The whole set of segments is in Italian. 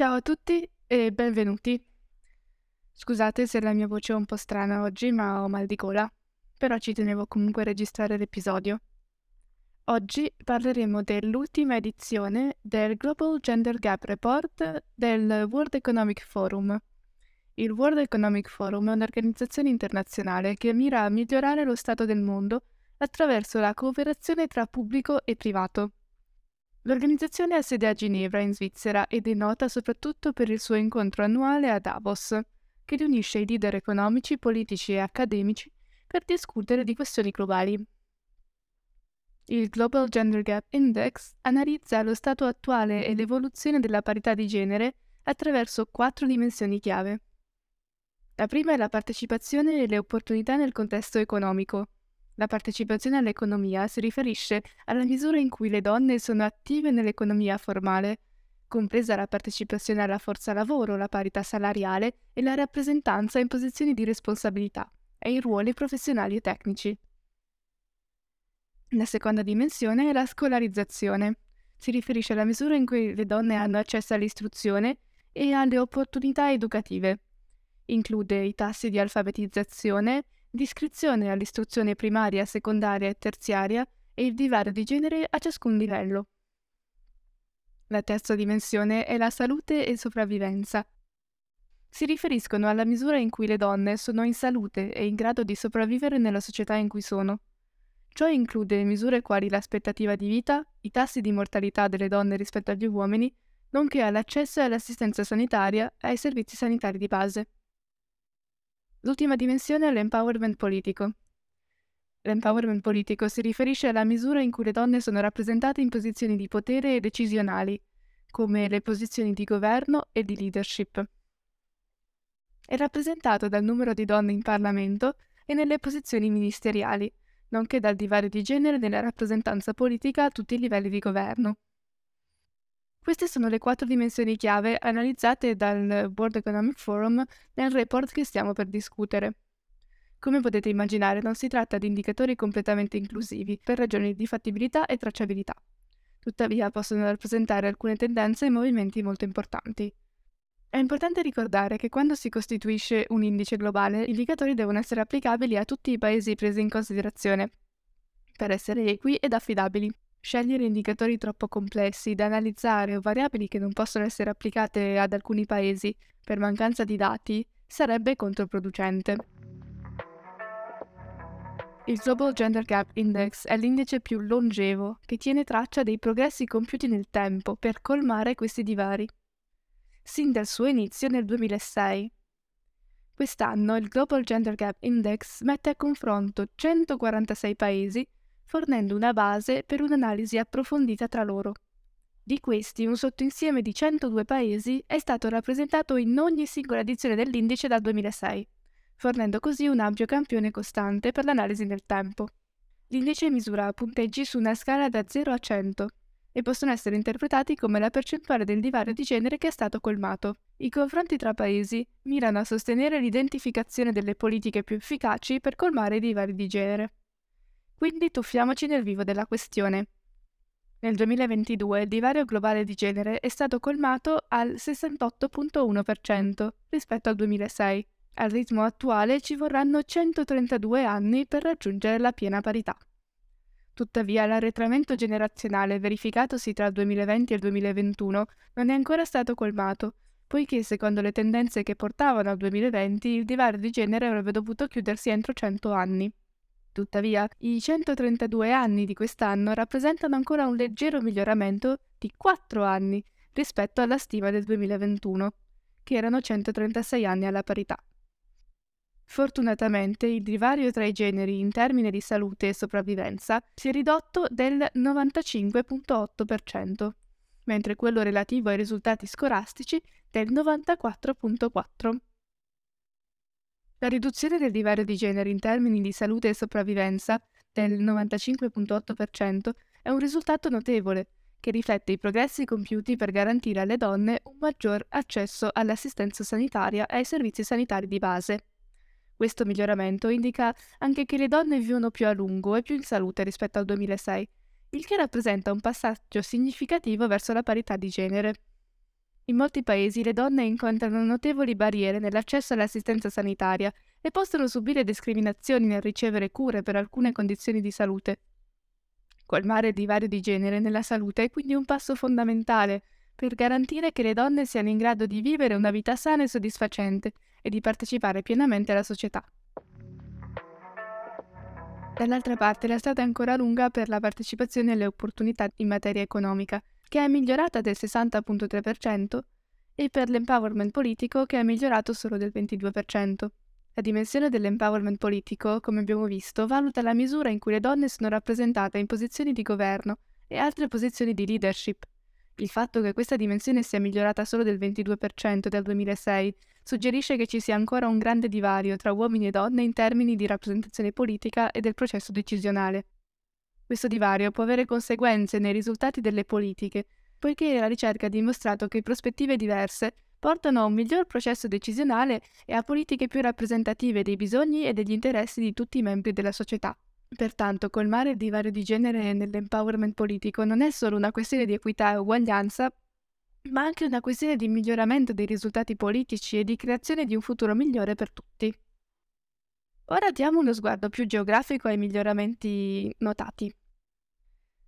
Ciao a tutti e benvenuti. Scusate se la mia voce è un po' strana oggi, ma ho mal di gola, però ci tenevo comunque a registrare l'episodio. Oggi parleremo dell'ultima edizione del Global Gender Gap Report del World Economic Forum. Il World Economic Forum è un'organizzazione internazionale che mira a migliorare lo stato del mondo attraverso la cooperazione tra pubblico e privato. L'organizzazione ha sede a Ginevra, in Svizzera, ed è nota soprattutto per il suo incontro annuale a Davos, che riunisce i leader economici, politici e accademici per discutere di questioni globali. Il Global Gender Gap Index analizza lo stato attuale e l'evoluzione della parità di genere attraverso quattro dimensioni chiave. La prima è la partecipazione e le opportunità nel contesto economico, la partecipazione all'economia si riferisce alla misura in cui le donne sono attive nell'economia formale, compresa la partecipazione alla forza lavoro, la parità salariale e la rappresentanza in posizioni di responsabilità e in ruoli professionali e tecnici. La seconda dimensione è la scolarizzazione. Si riferisce alla misura in cui le donne hanno accesso all'istruzione e alle opportunità educative. Include i tassi di alfabetizzazione Discrezione all'istruzione primaria, secondaria e terziaria e il divario di genere a ciascun livello. La terza dimensione è la salute e sopravvivenza. Si riferiscono alla misura in cui le donne sono in salute e in grado di sopravvivere nella società in cui sono. Ciò include misure quali l'aspettativa di vita, i tassi di mortalità delle donne rispetto agli uomini, nonché all'accesso all'assistenza sanitaria e ai servizi sanitari di base. L'ultima dimensione è l'empowerment politico. L'empowerment politico si riferisce alla misura in cui le donne sono rappresentate in posizioni di potere e decisionali, come le posizioni di governo e di leadership. È rappresentato dal numero di donne in Parlamento e nelle posizioni ministeriali, nonché dal divario di genere nella rappresentanza politica a tutti i livelli di governo. Queste sono le quattro dimensioni chiave analizzate dal World Economic Forum nel report che stiamo per discutere. Come potete immaginare, non si tratta di indicatori completamente inclusivi per ragioni di fattibilità e tracciabilità. Tuttavia possono rappresentare alcune tendenze e movimenti molto importanti. È importante ricordare che quando si costituisce un indice globale, gli indicatori devono essere applicabili a tutti i paesi presi in considerazione, per essere equi ed affidabili. Scegliere indicatori troppo complessi da analizzare o variabili che non possono essere applicate ad alcuni paesi per mancanza di dati sarebbe controproducente. Il Global Gender Gap Index è l'indice più longevo che tiene traccia dei progressi compiuti nel tempo per colmare questi divari. Sin dal suo inizio nel 2006. Quest'anno il Global Gender Gap Index mette a confronto 146 paesi fornendo una base per un'analisi approfondita tra loro. Di questi, un sottoinsieme di 102 paesi è stato rappresentato in ogni singola edizione dell'indice dal 2006, fornendo così un ampio campione costante per l'analisi nel tempo. L'indice misura punteggi su una scala da 0 a 100 e possono essere interpretati come la percentuale del divario di genere che è stato colmato. I confronti tra paesi mirano a sostenere l'identificazione delle politiche più efficaci per colmare i divari di genere. Quindi tuffiamoci nel vivo della questione. Nel 2022 il divario globale di genere è stato colmato al 68.1% rispetto al 2006. Al ritmo attuale ci vorranno 132 anni per raggiungere la piena parità. Tuttavia l'arretramento generazionale verificatosi tra il 2020 e il 2021 non è ancora stato colmato, poiché secondo le tendenze che portavano al 2020 il divario di genere avrebbe dovuto chiudersi entro 100 anni. Tuttavia, i 132 anni di quest'anno rappresentano ancora un leggero miglioramento di 4 anni rispetto alla stima del 2021, che erano 136 anni alla parità. Fortunatamente il divario tra i generi in termini di salute e sopravvivenza si è ridotto del 95.8%, mentre quello relativo ai risultati scolastici del 94.4%. La riduzione del divario di genere in termini di salute e sopravvivenza del 95.8% è un risultato notevole che riflette i progressi compiuti per garantire alle donne un maggior accesso all'assistenza sanitaria e ai servizi sanitari di base. Questo miglioramento indica anche che le donne vivono più a lungo e più in salute rispetto al 2006, il che rappresenta un passaggio significativo verso la parità di genere. In molti paesi le donne incontrano notevoli barriere nell'accesso all'assistenza sanitaria e possono subire discriminazioni nel ricevere cure per alcune condizioni di salute. Colmare il divario di genere nella salute è quindi un passo fondamentale per garantire che le donne siano in grado di vivere una vita sana e soddisfacente e di partecipare pienamente alla società. Dall'altra parte la strada è ancora lunga per la partecipazione alle opportunità in materia economica, che è migliorata del 60.3%, e per l'empowerment politico, che è migliorato solo del 22%. La dimensione dell'empowerment politico, come abbiamo visto, valuta la misura in cui le donne sono rappresentate in posizioni di governo e altre posizioni di leadership, il fatto che questa dimensione sia migliorata solo del 22% dal 2006 suggerisce che ci sia ancora un grande divario tra uomini e donne in termini di rappresentazione politica e del processo decisionale. Questo divario può avere conseguenze nei risultati delle politiche, poiché la ricerca ha dimostrato che prospettive diverse portano a un miglior processo decisionale e a politiche più rappresentative dei bisogni e degli interessi di tutti i membri della società. Pertanto, colmare il divario di genere nell'empowerment politico non è solo una questione di equità e uguaglianza, ma anche una questione di miglioramento dei risultati politici e di creazione di un futuro migliore per tutti. Ora diamo uno sguardo più geografico ai miglioramenti notati.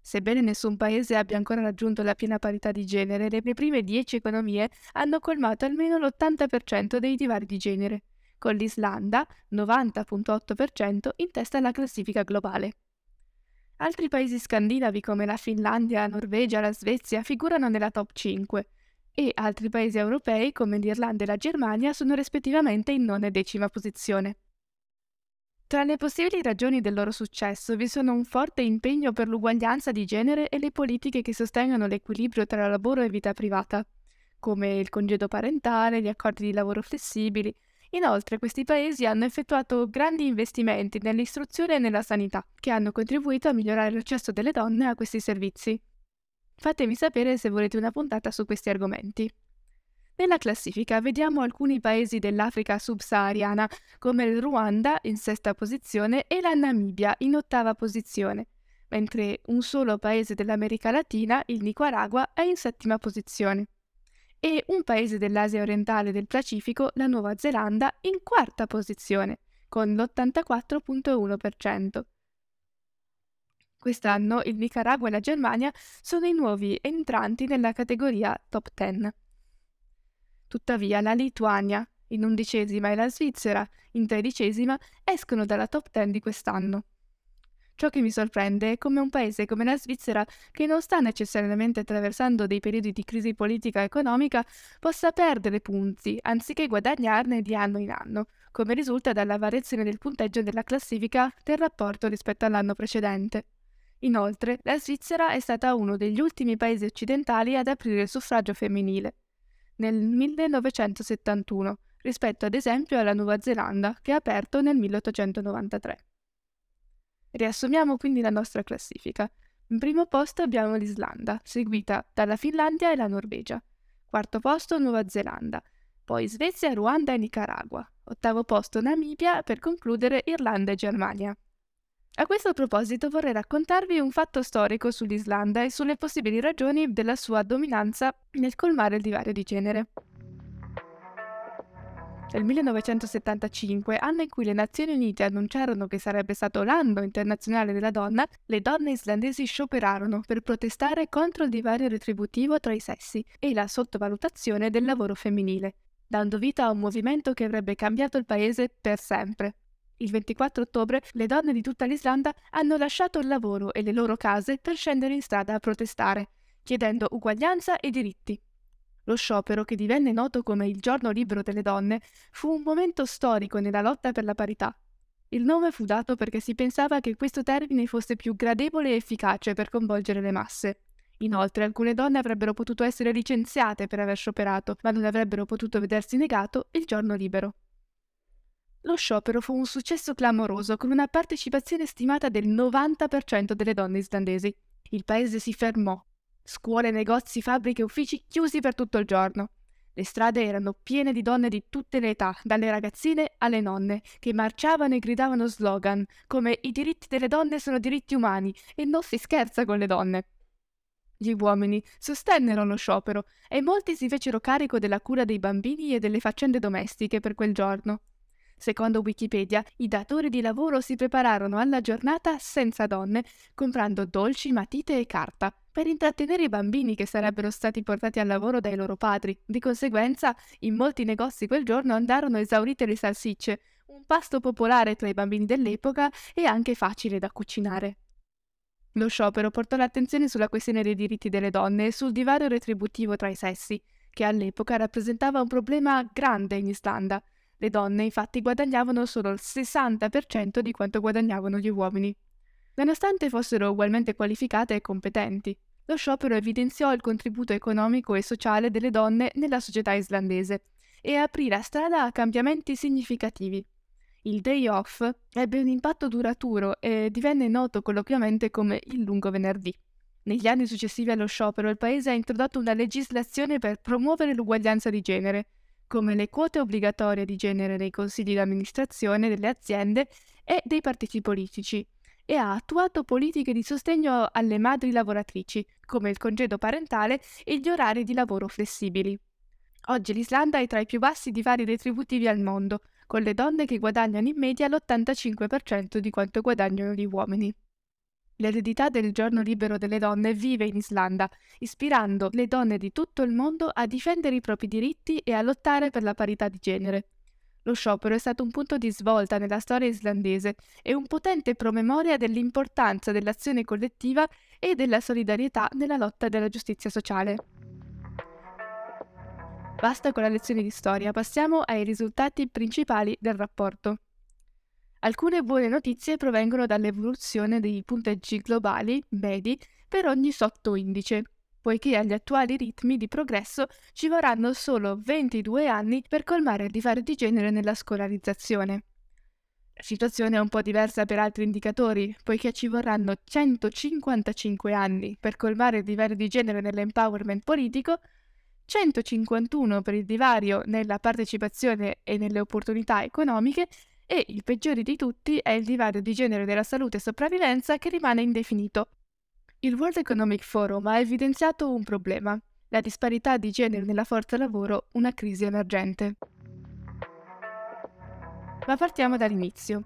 Sebbene nessun paese abbia ancora raggiunto la piena parità di genere, le prime dieci economie hanno colmato almeno l'80% dei divari di genere con l'Islanda, 90.8%, in testa alla classifica globale. Altri paesi scandinavi come la Finlandia, la Norvegia, la Svezia figurano nella top 5 e altri paesi europei come l'Irlanda e la Germania sono rispettivamente in nona e decima posizione. Tra le possibili ragioni del loro successo vi sono un forte impegno per l'uguaglianza di genere e le politiche che sostengono l'equilibrio tra lavoro e vita privata, come il congedo parentale, gli accordi di lavoro flessibili, Inoltre questi paesi hanno effettuato grandi investimenti nell'istruzione e nella sanità, che hanno contribuito a migliorare l'accesso delle donne a questi servizi. Fatemi sapere se volete una puntata su questi argomenti. Nella classifica vediamo alcuni paesi dell'Africa subsahariana, come il Ruanda in sesta posizione e la Namibia in ottava posizione, mentre un solo paese dell'America Latina, il Nicaragua, è in settima posizione e un paese dell'Asia orientale e del Pacifico, la Nuova Zelanda, in quarta posizione, con l'84.1%. Quest'anno il Nicaragua e la Germania sono i nuovi entranti nella categoria top 10. Tuttavia la Lituania, in undicesima, e la Svizzera, in tredicesima, escono dalla top 10 di quest'anno. Ciò che mi sorprende è come un paese come la Svizzera, che non sta necessariamente attraversando dei periodi di crisi politica e economica, possa perdere punti anziché guadagnarne di anno in anno, come risulta dalla variazione del punteggio della classifica del rapporto rispetto all'anno precedente. Inoltre, la Svizzera è stata uno degli ultimi paesi occidentali ad aprire il suffragio femminile, nel 1971, rispetto ad esempio alla Nuova Zelanda, che ha aperto nel 1893. Riassumiamo quindi la nostra classifica. In primo posto abbiamo l'Islanda, seguita dalla Finlandia e la Norvegia. Quarto posto Nuova Zelanda, poi Svezia, Ruanda e Nicaragua. Ottavo posto Namibia, per concludere Irlanda e Germania. A questo proposito vorrei raccontarvi un fatto storico sull'Islanda e sulle possibili ragioni della sua dominanza nel colmare il divario di genere. Nel 1975, anno in cui le Nazioni Unite annunciarono che sarebbe stato l'anno internazionale della donna, le donne islandesi scioperarono per protestare contro il divario retributivo tra i sessi e la sottovalutazione del lavoro femminile, dando vita a un movimento che avrebbe cambiato il paese per sempre. Il 24 ottobre le donne di tutta l'Islanda hanno lasciato il lavoro e le loro case per scendere in strada a protestare, chiedendo uguaglianza e diritti. Lo sciopero, che divenne noto come il giorno libero delle donne, fu un momento storico nella lotta per la parità. Il nome fu dato perché si pensava che questo termine fosse più gradevole e efficace per coinvolgere le masse. Inoltre, alcune donne avrebbero potuto essere licenziate per aver scioperato, ma non avrebbero potuto vedersi negato il giorno libero. Lo sciopero fu un successo clamoroso, con una partecipazione stimata del 90% delle donne islandesi. Il paese si fermò, Scuole, negozi, fabbriche, uffici chiusi per tutto il giorno. Le strade erano piene di donne di tutte le età, dalle ragazzine alle nonne, che marciavano e gridavano slogan come i diritti delle donne sono diritti umani e non si scherza con le donne. Gli uomini sostennero lo sciopero e molti si fecero carico della cura dei bambini e delle faccende domestiche per quel giorno. Secondo Wikipedia, i datori di lavoro si prepararono alla giornata senza donne, comprando dolci, matite e carta, per intrattenere i bambini che sarebbero stati portati al lavoro dai loro padri. Di conseguenza, in molti negozi quel giorno andarono esaurite le salsicce, un pasto popolare tra i bambini dell'epoca e anche facile da cucinare. Lo sciopero portò l'attenzione sulla questione dei diritti delle donne e sul divario retributivo tra i sessi, che all'epoca rappresentava un problema grande in Islanda. Le donne infatti guadagnavano solo il 60% di quanto guadagnavano gli uomini. Nonostante fossero ugualmente qualificate e competenti, lo sciopero evidenziò il contributo economico e sociale delle donne nella società islandese e aprì la strada a cambiamenti significativi. Il day off ebbe un impatto duraturo e divenne noto colloquialmente come il lungo venerdì. Negli anni successivi allo sciopero il paese ha introdotto una legislazione per promuovere l'uguaglianza di genere, come le quote obbligatorie di genere nei consigli di amministrazione delle aziende e dei partiti politici, e ha attuato politiche di sostegno alle madri lavoratrici, come il congedo parentale e gli orari di lavoro flessibili. Oggi l'Islanda è tra i più bassi divari retributivi al mondo, con le donne che guadagnano in media l'85% di quanto guadagnano gli uomini. L'eredità del giorno libero delle donne vive in Islanda, ispirando le donne di tutto il mondo a difendere i propri diritti e a lottare per la parità di genere. Lo sciopero è stato un punto di svolta nella storia islandese e un potente promemoria dell'importanza dell'azione collettiva e della solidarietà nella lotta della giustizia sociale. Basta con la lezione di storia, passiamo ai risultati principali del rapporto. Alcune buone notizie provengono dall'evoluzione dei punteggi globali medi per ogni sottoindice, poiché agli attuali ritmi di progresso ci vorranno solo 22 anni per colmare il divario di genere nella scolarizzazione. La situazione è un po' diversa per altri indicatori, poiché ci vorranno 155 anni per colmare il divario di genere nell'empowerment politico, 151 per il divario nella partecipazione e nelle opportunità economiche e il peggiore di tutti è il divario di genere della salute e sopravvivenza che rimane indefinito. Il World Economic Forum ha evidenziato un problema, la disparità di genere nella forza lavoro, una crisi emergente. Ma partiamo dall'inizio.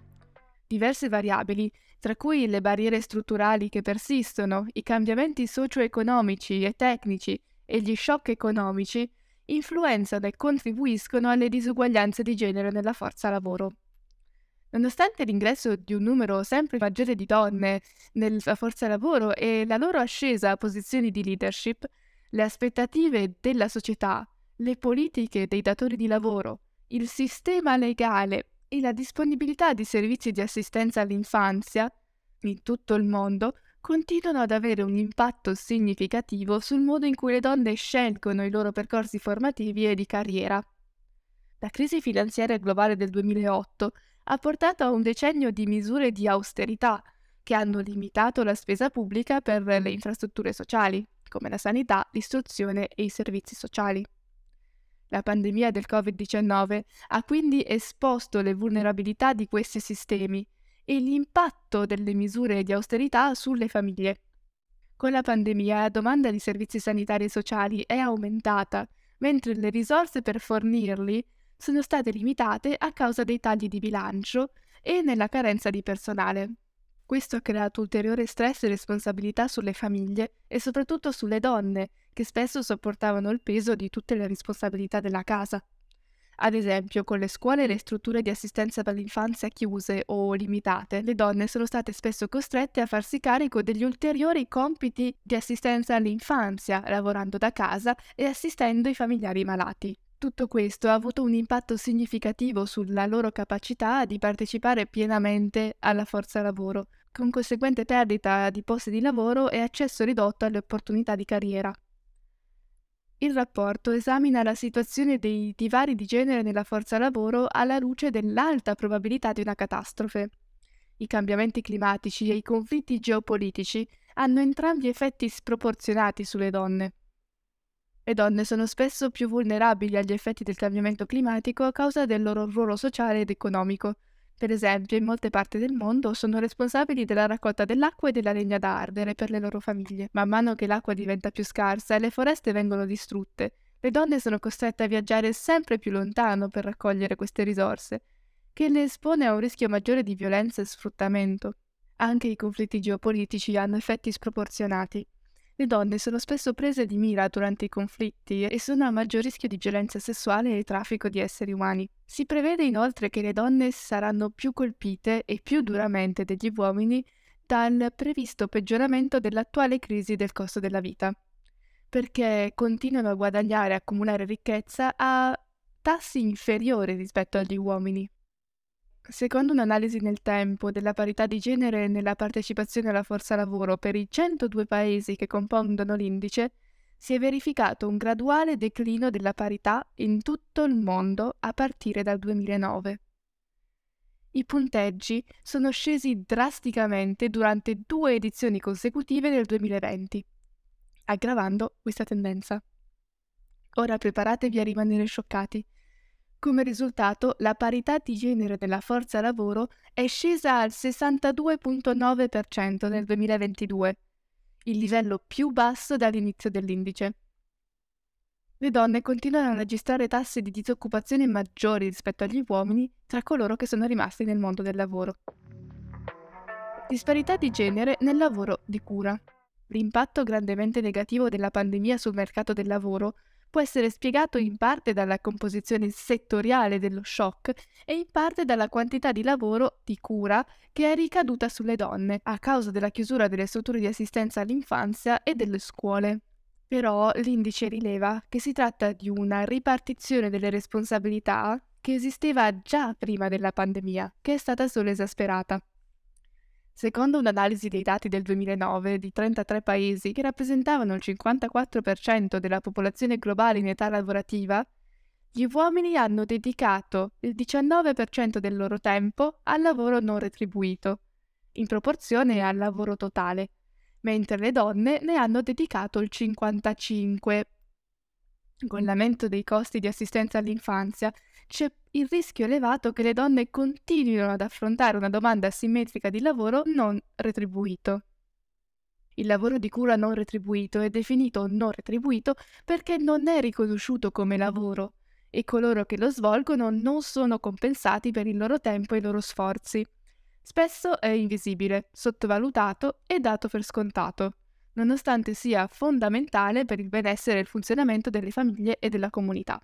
Diverse variabili, tra cui le barriere strutturali che persistono, i cambiamenti socio-economici e tecnici e gli shock economici, influenzano e contribuiscono alle disuguaglianze di genere nella forza lavoro. Nonostante l'ingresso di un numero sempre maggiore di donne nella forza lavoro e la loro ascesa a posizioni di leadership, le aspettative della società, le politiche dei datori di lavoro, il sistema legale e la disponibilità di servizi di assistenza all'infanzia in tutto il mondo continuano ad avere un impatto significativo sul modo in cui le donne scelgono i loro percorsi formativi e di carriera. La crisi finanziaria globale del 2008 ha portato a un decennio di misure di austerità che hanno limitato la spesa pubblica per le infrastrutture sociali, come la sanità, l'istruzione e i servizi sociali. La pandemia del Covid-19 ha quindi esposto le vulnerabilità di questi sistemi e l'impatto delle misure di austerità sulle famiglie. Con la pandemia la domanda di servizi sanitari e sociali è aumentata, mentre le risorse per fornirli sono state limitate a causa dei tagli di bilancio e nella carenza di personale. Questo ha creato ulteriore stress e responsabilità sulle famiglie e soprattutto sulle donne, che spesso sopportavano il peso di tutte le responsabilità della casa. Ad esempio, con le scuole e le strutture di assistenza per l'infanzia chiuse o limitate, le donne sono state spesso costrette a farsi carico degli ulteriori compiti di assistenza all'infanzia, lavorando da casa e assistendo i familiari malati. Tutto questo ha avuto un impatto significativo sulla loro capacità di partecipare pienamente alla forza lavoro, con conseguente perdita di posti di lavoro e accesso ridotto alle opportunità di carriera. Il rapporto esamina la situazione dei divari di genere nella forza lavoro alla luce dell'alta probabilità di una catastrofe. I cambiamenti climatici e i conflitti geopolitici hanno entrambi effetti sproporzionati sulle donne. Le donne sono spesso più vulnerabili agli effetti del cambiamento climatico a causa del loro ruolo sociale ed economico, Per esempio, in molte parti del mondo sono responsabili della raccolta dell'acqua e della legna da ardere per le loro famiglie. Man mano che l'acqua diventa più scarsa e le foreste vengono distrutte, le donne sono costrette a viaggiare sempre più lontano per raccogliere queste risorse, che le espone a un rischio maggiore di violenza e sfruttamento. Anche i conflitti geopolitici hanno effetti sproporzionati. Le donne sono spesso prese di mira durante i conflitti e sono a maggior rischio di violenza sessuale e traffico di esseri umani. Si prevede inoltre che le donne saranno più colpite e più duramente degli uomini dal previsto peggioramento dell'attuale crisi del costo della vita, perché continuano a guadagnare e accumulare ricchezza a tassi inferiori rispetto agli uomini. Secondo un'analisi nel tempo della parità di genere nella partecipazione alla forza lavoro per i 102 paesi che compongono l'indice, si è verificato un graduale declino della parità in tutto il mondo a partire dal 2009. I punteggi sono scesi drasticamente durante due edizioni consecutive nel 2020, aggravando questa tendenza. Ora preparatevi a rimanere scioccati come risultato, la parità di genere della forza lavoro è scesa al 62.9% nel 2022, il livello più basso dall'inizio dell'indice. Le donne continuano a registrare tassi di disoccupazione maggiori rispetto agli uomini tra coloro che sono rimasti nel mondo del lavoro. Disparità di genere nel lavoro di cura. L'impatto grandemente negativo della pandemia sul mercato del lavoro può essere spiegato in parte dalla composizione settoriale dello shock e in parte dalla quantità di lavoro di cura che è ricaduta sulle donne a causa della chiusura delle strutture di assistenza all'infanzia e delle scuole. Però l'indice rileva che si tratta di una ripartizione delle responsabilità che esisteva già prima della pandemia, che è stata solo esasperata. Secondo un'analisi dei dati del 2009 di 33 paesi che rappresentavano il 54% della popolazione globale in età lavorativa, gli uomini hanno dedicato il 19% del loro tempo al lavoro non retribuito, in proporzione al lavoro totale, mentre le donne ne hanno dedicato il 55%. Con l'aumento dei costi di assistenza all'infanzia c'è il rischio elevato che le donne continuino ad affrontare una domanda asimmetrica di lavoro non retribuito. Il lavoro di cura non retribuito è definito non retribuito perché non è riconosciuto come lavoro e coloro che lo svolgono non sono compensati per il loro tempo e i loro sforzi. Spesso è invisibile, sottovalutato e dato per scontato, nonostante sia fondamentale per il benessere e il funzionamento delle famiglie e della comunità.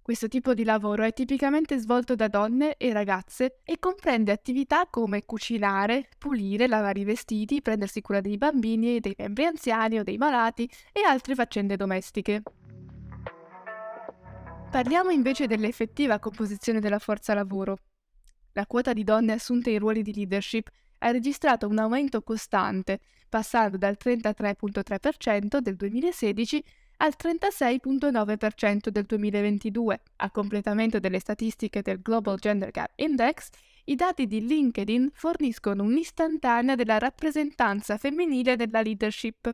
Questo tipo di lavoro è tipicamente svolto da donne e ragazze e comprende attività come cucinare, pulire, lavare i vestiti, prendersi cura dei bambini, dei membri anziani o dei malati e altre faccende domestiche. Parliamo invece dell'effettiva composizione della forza lavoro. La quota di donne assunte in ruoli di leadership ha registrato un aumento costante, passando dal 33.3% del 2016 al 36.9% del 2022. A completamento delle statistiche del Global Gender Gap Index, i dati di LinkedIn forniscono un'istantanea della rappresentanza femminile nella leadership.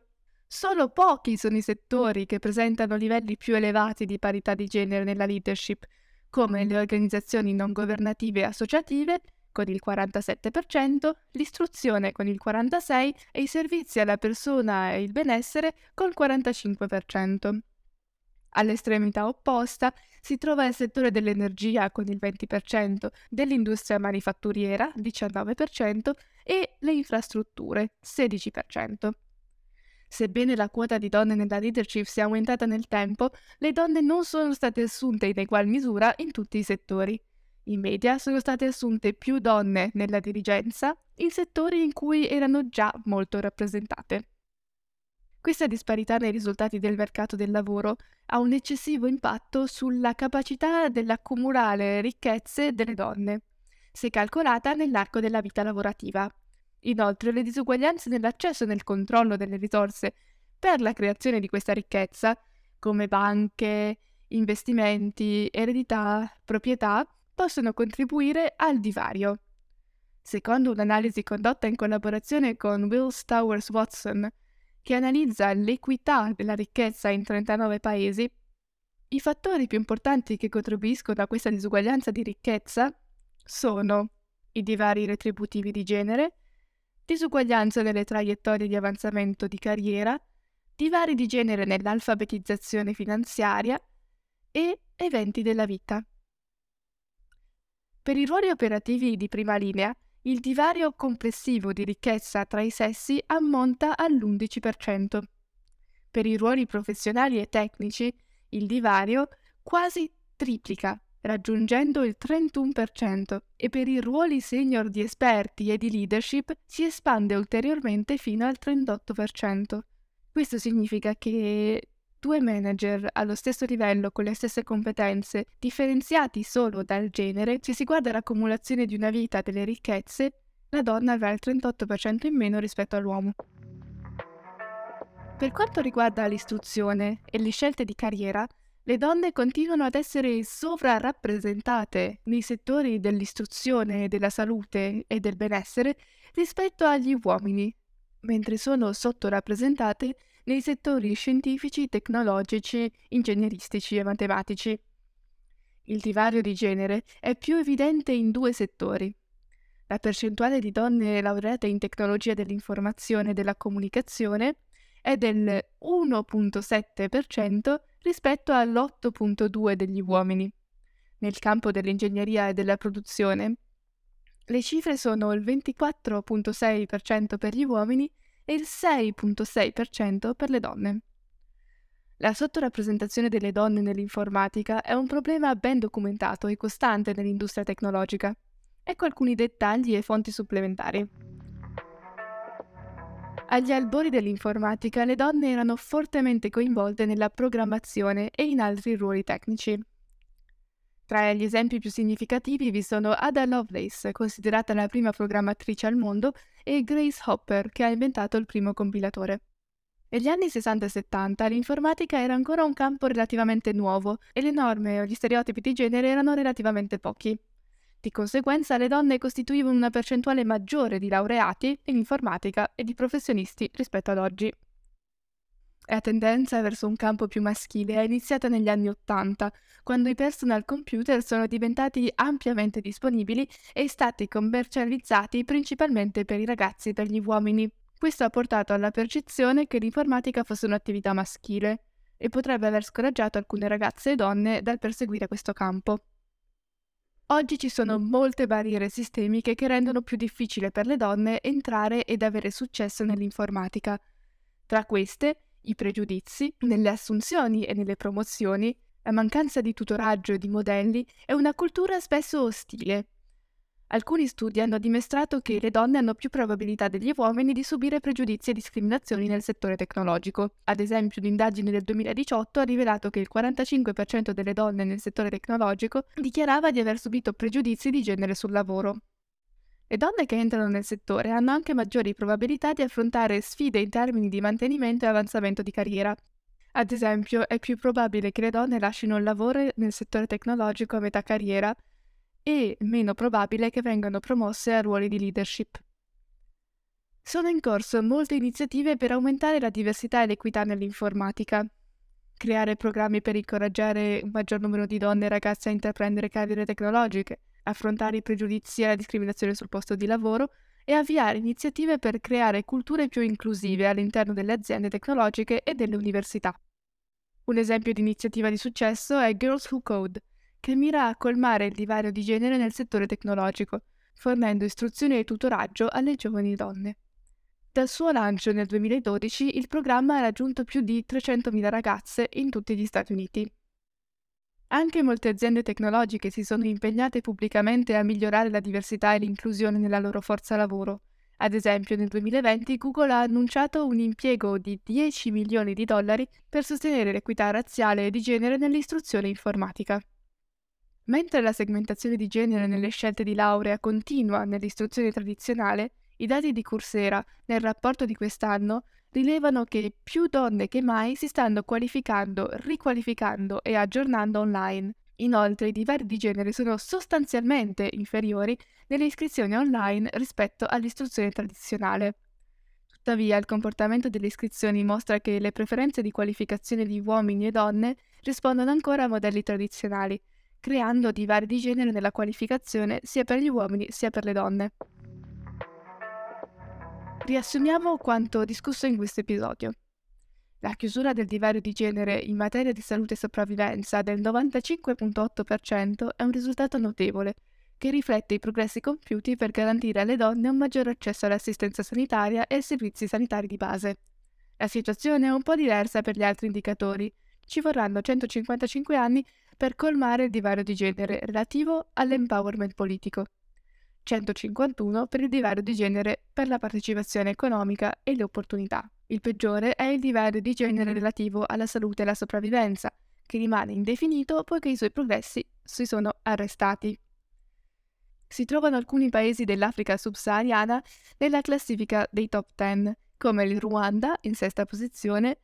Solo pochi sono i settori che presentano livelli più elevati di parità di genere nella leadership, come le organizzazioni non governative e associative, con il 47%, l'istruzione con il 46% e i servizi alla persona e il benessere col 45%. All'estremità opposta si trova il settore dell'energia con il 20%, dell'industria manifatturiera 19% e le infrastrutture 16%. Sebbene la quota di donne nella leadership sia aumentata nel tempo, le donne non sono state assunte in egual misura in tutti i settori. In media sono state assunte più donne nella dirigenza in settori in cui erano già molto rappresentate. Questa disparità nei risultati del mercato del lavoro ha un eccessivo impatto sulla capacità dell'accumulare ricchezze delle donne, se calcolata nell'arco della vita lavorativa. Inoltre le disuguaglianze nell'accesso e nel controllo delle risorse per la creazione di questa ricchezza, come banche, investimenti, eredità, proprietà, possono contribuire al divario. Secondo un'analisi condotta in collaborazione con Will Stowers Watson, che analizza l'equità della ricchezza in 39 paesi, i fattori più importanti che contribuiscono a questa disuguaglianza di ricchezza sono i divari retributivi di genere, disuguaglianza nelle traiettorie di avanzamento di carriera, divari di genere nell'alfabetizzazione finanziaria e eventi della vita. Per i ruoli operativi di prima linea, il divario complessivo di ricchezza tra i sessi ammonta all'11%. Per i ruoli professionali e tecnici, il divario quasi triplica, raggiungendo il 31%, e per i ruoli senior di esperti e di leadership si espande ulteriormente fino al 38%. Questo significa che due manager allo stesso livello con le stesse competenze, differenziati solo dal genere, se si guarda l'accumulazione di una vita delle ricchezze, la donna avrà il 38% in meno rispetto all'uomo. Per quanto riguarda l'istruzione e le scelte di carriera, le donne continuano ad essere sovrarappresentate nei settori dell'istruzione, della salute e del benessere rispetto agli uomini, mentre sono sottorappresentate nei settori scientifici, tecnologici, ingegneristici e matematici. Il divario di genere è più evidente in due settori. La percentuale di donne laureate in tecnologia dell'informazione e della comunicazione è del 1.7% rispetto all'8.2% degli uomini. Nel campo dell'ingegneria e della produzione, le cifre sono il 24.6% per gli uomini e il 6.6% per le donne. La sottorappresentazione delle donne nell'informatica è un problema ben documentato e costante nell'industria tecnologica. Ecco alcuni dettagli e fonti supplementari. Agli albori dell'informatica le donne erano fortemente coinvolte nella programmazione e in altri ruoli tecnici. Tra gli esempi più significativi vi sono Ada Lovelace, considerata la prima programmatrice al mondo, e Grace Hopper, che ha inventato il primo compilatore. Negli anni 60 e 70 l'informatica era ancora un campo relativamente nuovo e le norme o gli stereotipi di genere erano relativamente pochi. Di conseguenza le donne costituivano una percentuale maggiore di laureati in informatica e di professionisti rispetto ad oggi. La tendenza verso un campo più maschile è iniziata negli anni Ottanta, quando i personal computer sono diventati ampiamente disponibili e stati commercializzati principalmente per i ragazzi e per gli uomini. Questo ha portato alla percezione che l'informatica fosse un'attività maschile e potrebbe aver scoraggiato alcune ragazze e donne dal perseguire questo campo. Oggi ci sono molte barriere sistemiche che rendono più difficile per le donne entrare ed avere successo nell'informatica. Tra queste, i pregiudizi nelle assunzioni e nelle promozioni, la mancanza di tutoraggio e di modelli e una cultura spesso ostile. Alcuni studi hanno dimostrato che le donne hanno più probabilità degli uomini di subire pregiudizi e discriminazioni nel settore tecnologico. Ad esempio, un'indagine del 2018 ha rivelato che il 45% delle donne nel settore tecnologico dichiarava di aver subito pregiudizi di genere sul lavoro. Le donne che entrano nel settore hanno anche maggiori probabilità di affrontare sfide in termini di mantenimento e avanzamento di carriera. Ad esempio, è più probabile che le donne lasciino il lavoro nel settore tecnologico a metà carriera e meno probabile che vengano promosse a ruoli di leadership. Sono in corso molte iniziative per aumentare la diversità e l'equità nell'informatica. Creare programmi per incoraggiare un maggior numero di donne e ragazze a intraprendere carriere tecnologiche, affrontare i pregiudizi e la discriminazione sul posto di lavoro e avviare iniziative per creare culture più inclusive all'interno delle aziende tecnologiche e delle università. Un esempio di iniziativa di successo è Girls Who Code, che mira a colmare il divario di genere nel settore tecnologico, fornendo istruzioni e tutoraggio alle giovani donne. Dal suo lancio nel 2012 il programma ha raggiunto più di 300.000 ragazze in tutti gli Stati Uniti. Anche molte aziende tecnologiche si sono impegnate pubblicamente a migliorare la diversità e l'inclusione nella loro forza lavoro. Ad esempio, nel 2020 Google ha annunciato un impiego di 10 milioni di dollari per sostenere l'equità razziale e di genere nell'istruzione informatica. Mentre la segmentazione di genere nelle scelte di laurea continua nell'istruzione tradizionale, i dati di Coursera nel rapporto di quest'anno rilevano che più donne che mai si stanno qualificando, riqualificando e aggiornando online. Inoltre i divari di genere sono sostanzialmente inferiori nelle iscrizioni online rispetto all'istruzione tradizionale. Tuttavia, il comportamento delle iscrizioni mostra che le preferenze di qualificazione di uomini e donne rispondono ancora a modelli tradizionali, creando divari di genere nella qualificazione sia per gli uomini sia per le donne. Riassumiamo quanto discusso in questo episodio. La chiusura del divario di genere in materia di salute e sopravvivenza del 95.8% è un risultato notevole, che riflette i progressi compiuti per garantire alle donne un maggiore accesso all'assistenza sanitaria e ai servizi sanitari di base. La situazione è un po' diversa per gli altri indicatori. Ci vorranno 155 anni per colmare il divario di genere relativo all'empowerment politico. 151 per il divario di genere per la partecipazione economica e le opportunità. Il peggiore è il divario di genere relativo alla salute e alla sopravvivenza, che rimane indefinito poiché i suoi progressi si sono arrestati. Si trovano alcuni paesi dell'Africa subsahariana nella classifica dei top 10, come il Ruanda in sesta posizione,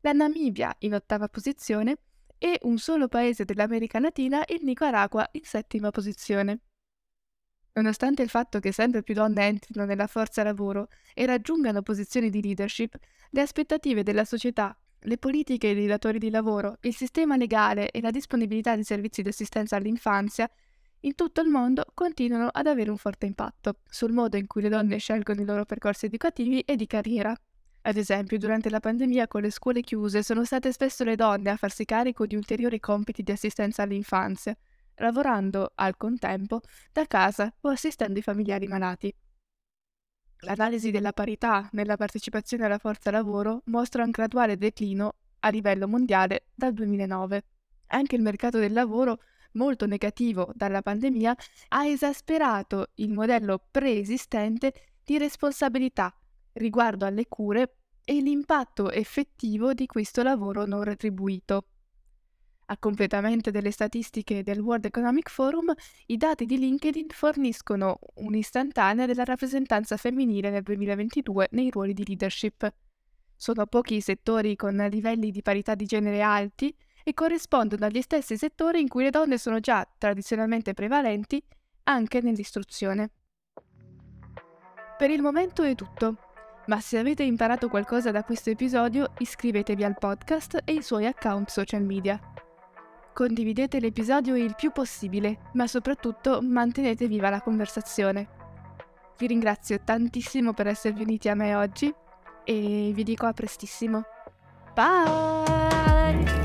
la Namibia in ottava posizione e un solo paese dell'America Latina, il Nicaragua, in settima posizione. Nonostante il fatto che sempre più donne entrino nella forza lavoro e raggiungano posizioni di leadership, le aspettative della società, le politiche dei datori di lavoro, il sistema legale e la disponibilità di servizi di assistenza all'infanzia in tutto il mondo continuano ad avere un forte impatto sul modo in cui le donne scelgono i loro percorsi educativi e di carriera. Ad esempio, durante la pandemia con le scuole chiuse sono state spesso le donne a farsi carico di ulteriori compiti di assistenza all'infanzia, lavorando al contempo da casa o assistendo i familiari malati. L'analisi della parità nella partecipazione alla forza lavoro mostra un graduale declino a livello mondiale dal 2009. Anche il mercato del lavoro, molto negativo dalla pandemia, ha esasperato il modello preesistente di responsabilità riguardo alle cure e l'impatto effettivo di questo lavoro non retribuito. A completamento delle statistiche del World Economic Forum, i dati di LinkedIn forniscono un'istantanea della rappresentanza femminile nel 2022 nei ruoli di leadership. Sono pochi i settori con livelli di parità di genere alti e corrispondono agli stessi settori in cui le donne sono già tradizionalmente prevalenti anche nell'istruzione. Per il momento è tutto. Ma se avete imparato qualcosa da questo episodio, iscrivetevi al podcast e ai suoi account social media. Condividete l'episodio il più possibile, ma soprattutto mantenete viva la conversazione. Vi ringrazio tantissimo per essere venuti a me oggi e vi dico a prestissimo. Bye!